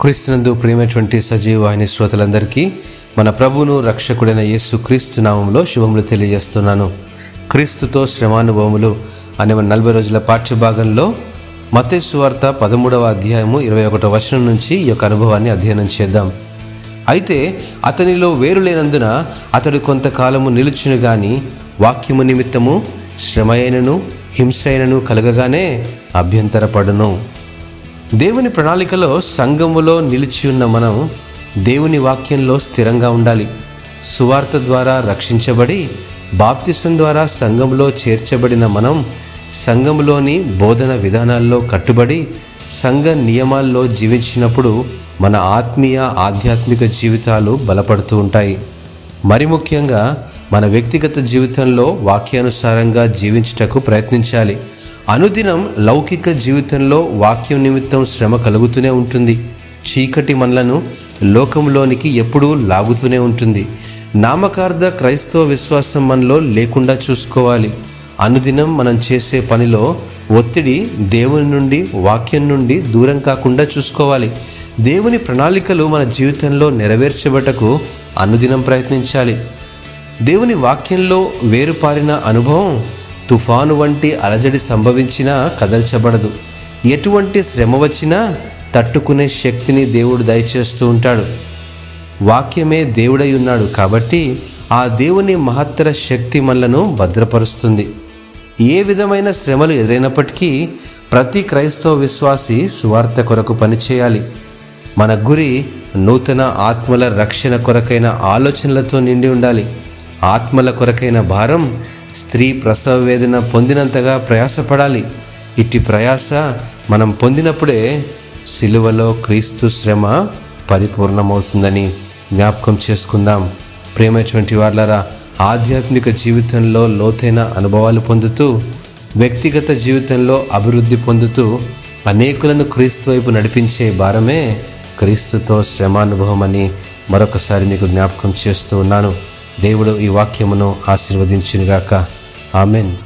క్రీస్తునందు ప్రేమటువంటి సజీవ ఆయన శ్రోతలందరికీ మన ప్రభువును రక్షకుడైన యేసు క్రీస్తు నామంలో శుభములు తెలియజేస్తున్నాను. క్రీస్తుతో శ్రమానుభవములు అనే మన నలభై రోజుల పాఠ్యభాగంలో మతేసు వార్త పదమూడవ అధ్యాయము ఇరవై ఒకటో వచనం నుంచి ఈ యొక్క అనుభవాన్ని అధ్యయనం చేద్దాం. అయితే అతనిలో వేరు లేనందున అతడు కొంతకాలము నిలుచును గాని వాక్యము నిమిత్తము శ్రమయైనను హింసైనను కలగగానే అభ్యంతరపడును. దేవుని ప్రణాళికలో సంఘములో నిలిచి ఉన్న మనం దేవుని వాక్యంలో స్థిరంగా ఉండాలి. సువార్త ద్వారా రక్షించబడి బాప్తిసం ద్వారా సంఘంలో చేర్చబడిన మనం సంఘంలోని బోధన విధానాల్లో కట్టుబడి సంఘ నియమాల్లో జీవించినప్పుడు మన ఆత్మీయ ఆధ్యాత్మిక జీవితాలు బలపడుతూ ఉంటాయి. మరి ముఖ్యంగా మన వ్యక్తిగత జీవితంలో వాక్యానుసారంగా జీవించుటకు ప్రయత్నించాలి. అనుదినం లౌకిక జీవితంలో వాక్యం నిమిత్తం శ్రమ కలుగుతూనే ఉంటుంది. చీకటి మనలను లోకంలోనికి ఎప్పుడూ లాగుతూనే ఉంటుంది. నామకార్థ క్రైస్తవ విశ్వాసం మనలో లేకుండా చూసుకోవాలి. అనుదినం మనం చేసే పనిలో ఒత్తిడి దేవుని నుండి వాక్యం నుండి దూరం కాకుండా చూసుకోవాలి. దేవుని ప్రణాళికలు మన జీవితంలో నెరవేర్చబటకు అనుదినం ప్రయత్నించాలి. దేవుని వాక్యంలో వేరుపారిన అనుభవం తుఫాను వంటి అలజడి సంభవించినా కదల్చబడదు. ఎటువంటి శ్రమ వచ్చినా తట్టుకునే శక్తిని దేవుడు దయచేస్తూ ఉంటాడు. వాక్యమే దేవుడై ఉన్నాడు కాబట్టి ఆ దేవుని మహత్తర శక్తి మనలను భద్రపరుస్తుంది. ఏ విధమైన శ్రమలు ఎదురైనప్పటికీ ప్రతి క్రైస్తవ విశ్వాసి సువార్త కొరకు పనిచేయాలి. మన గురి నూతన ఆత్మల రక్షణ కొరకైన ఆలోచనలతో నిండి ఉండాలి. ఆత్మల కొరకైన భారం స్త్రీ ప్రసవ వేదన పొందినంతగా ప్రయాసపడాలి. ఇట్టి ప్రయాస మనం పొందినప్పుడే సిలువలో క్రీస్తు శ్రమ పరిపూర్ణమవుతుందని జ్ఞాపకం చేసుకుందాం. ప్రేమటువంటి వాళ్ళరా ఆధ్యాత్మిక జీవితంలో లోతైన అనుభవాలు పొందుతూ వ్యక్తిగత జీవితంలో అభివృద్ధి పొందుతూ అనేకులను క్రీస్తు వైపు నడిపించే భారమే క్రీస్తుతో శ్రమానుభవం అని మరొకసారి మీకు జ్ఞాపకం చేస్తూ ఉన్నాను. దేవుడు ఈ వాక్యమును ఆశీర్వదించునుగాక. ఆమెన్.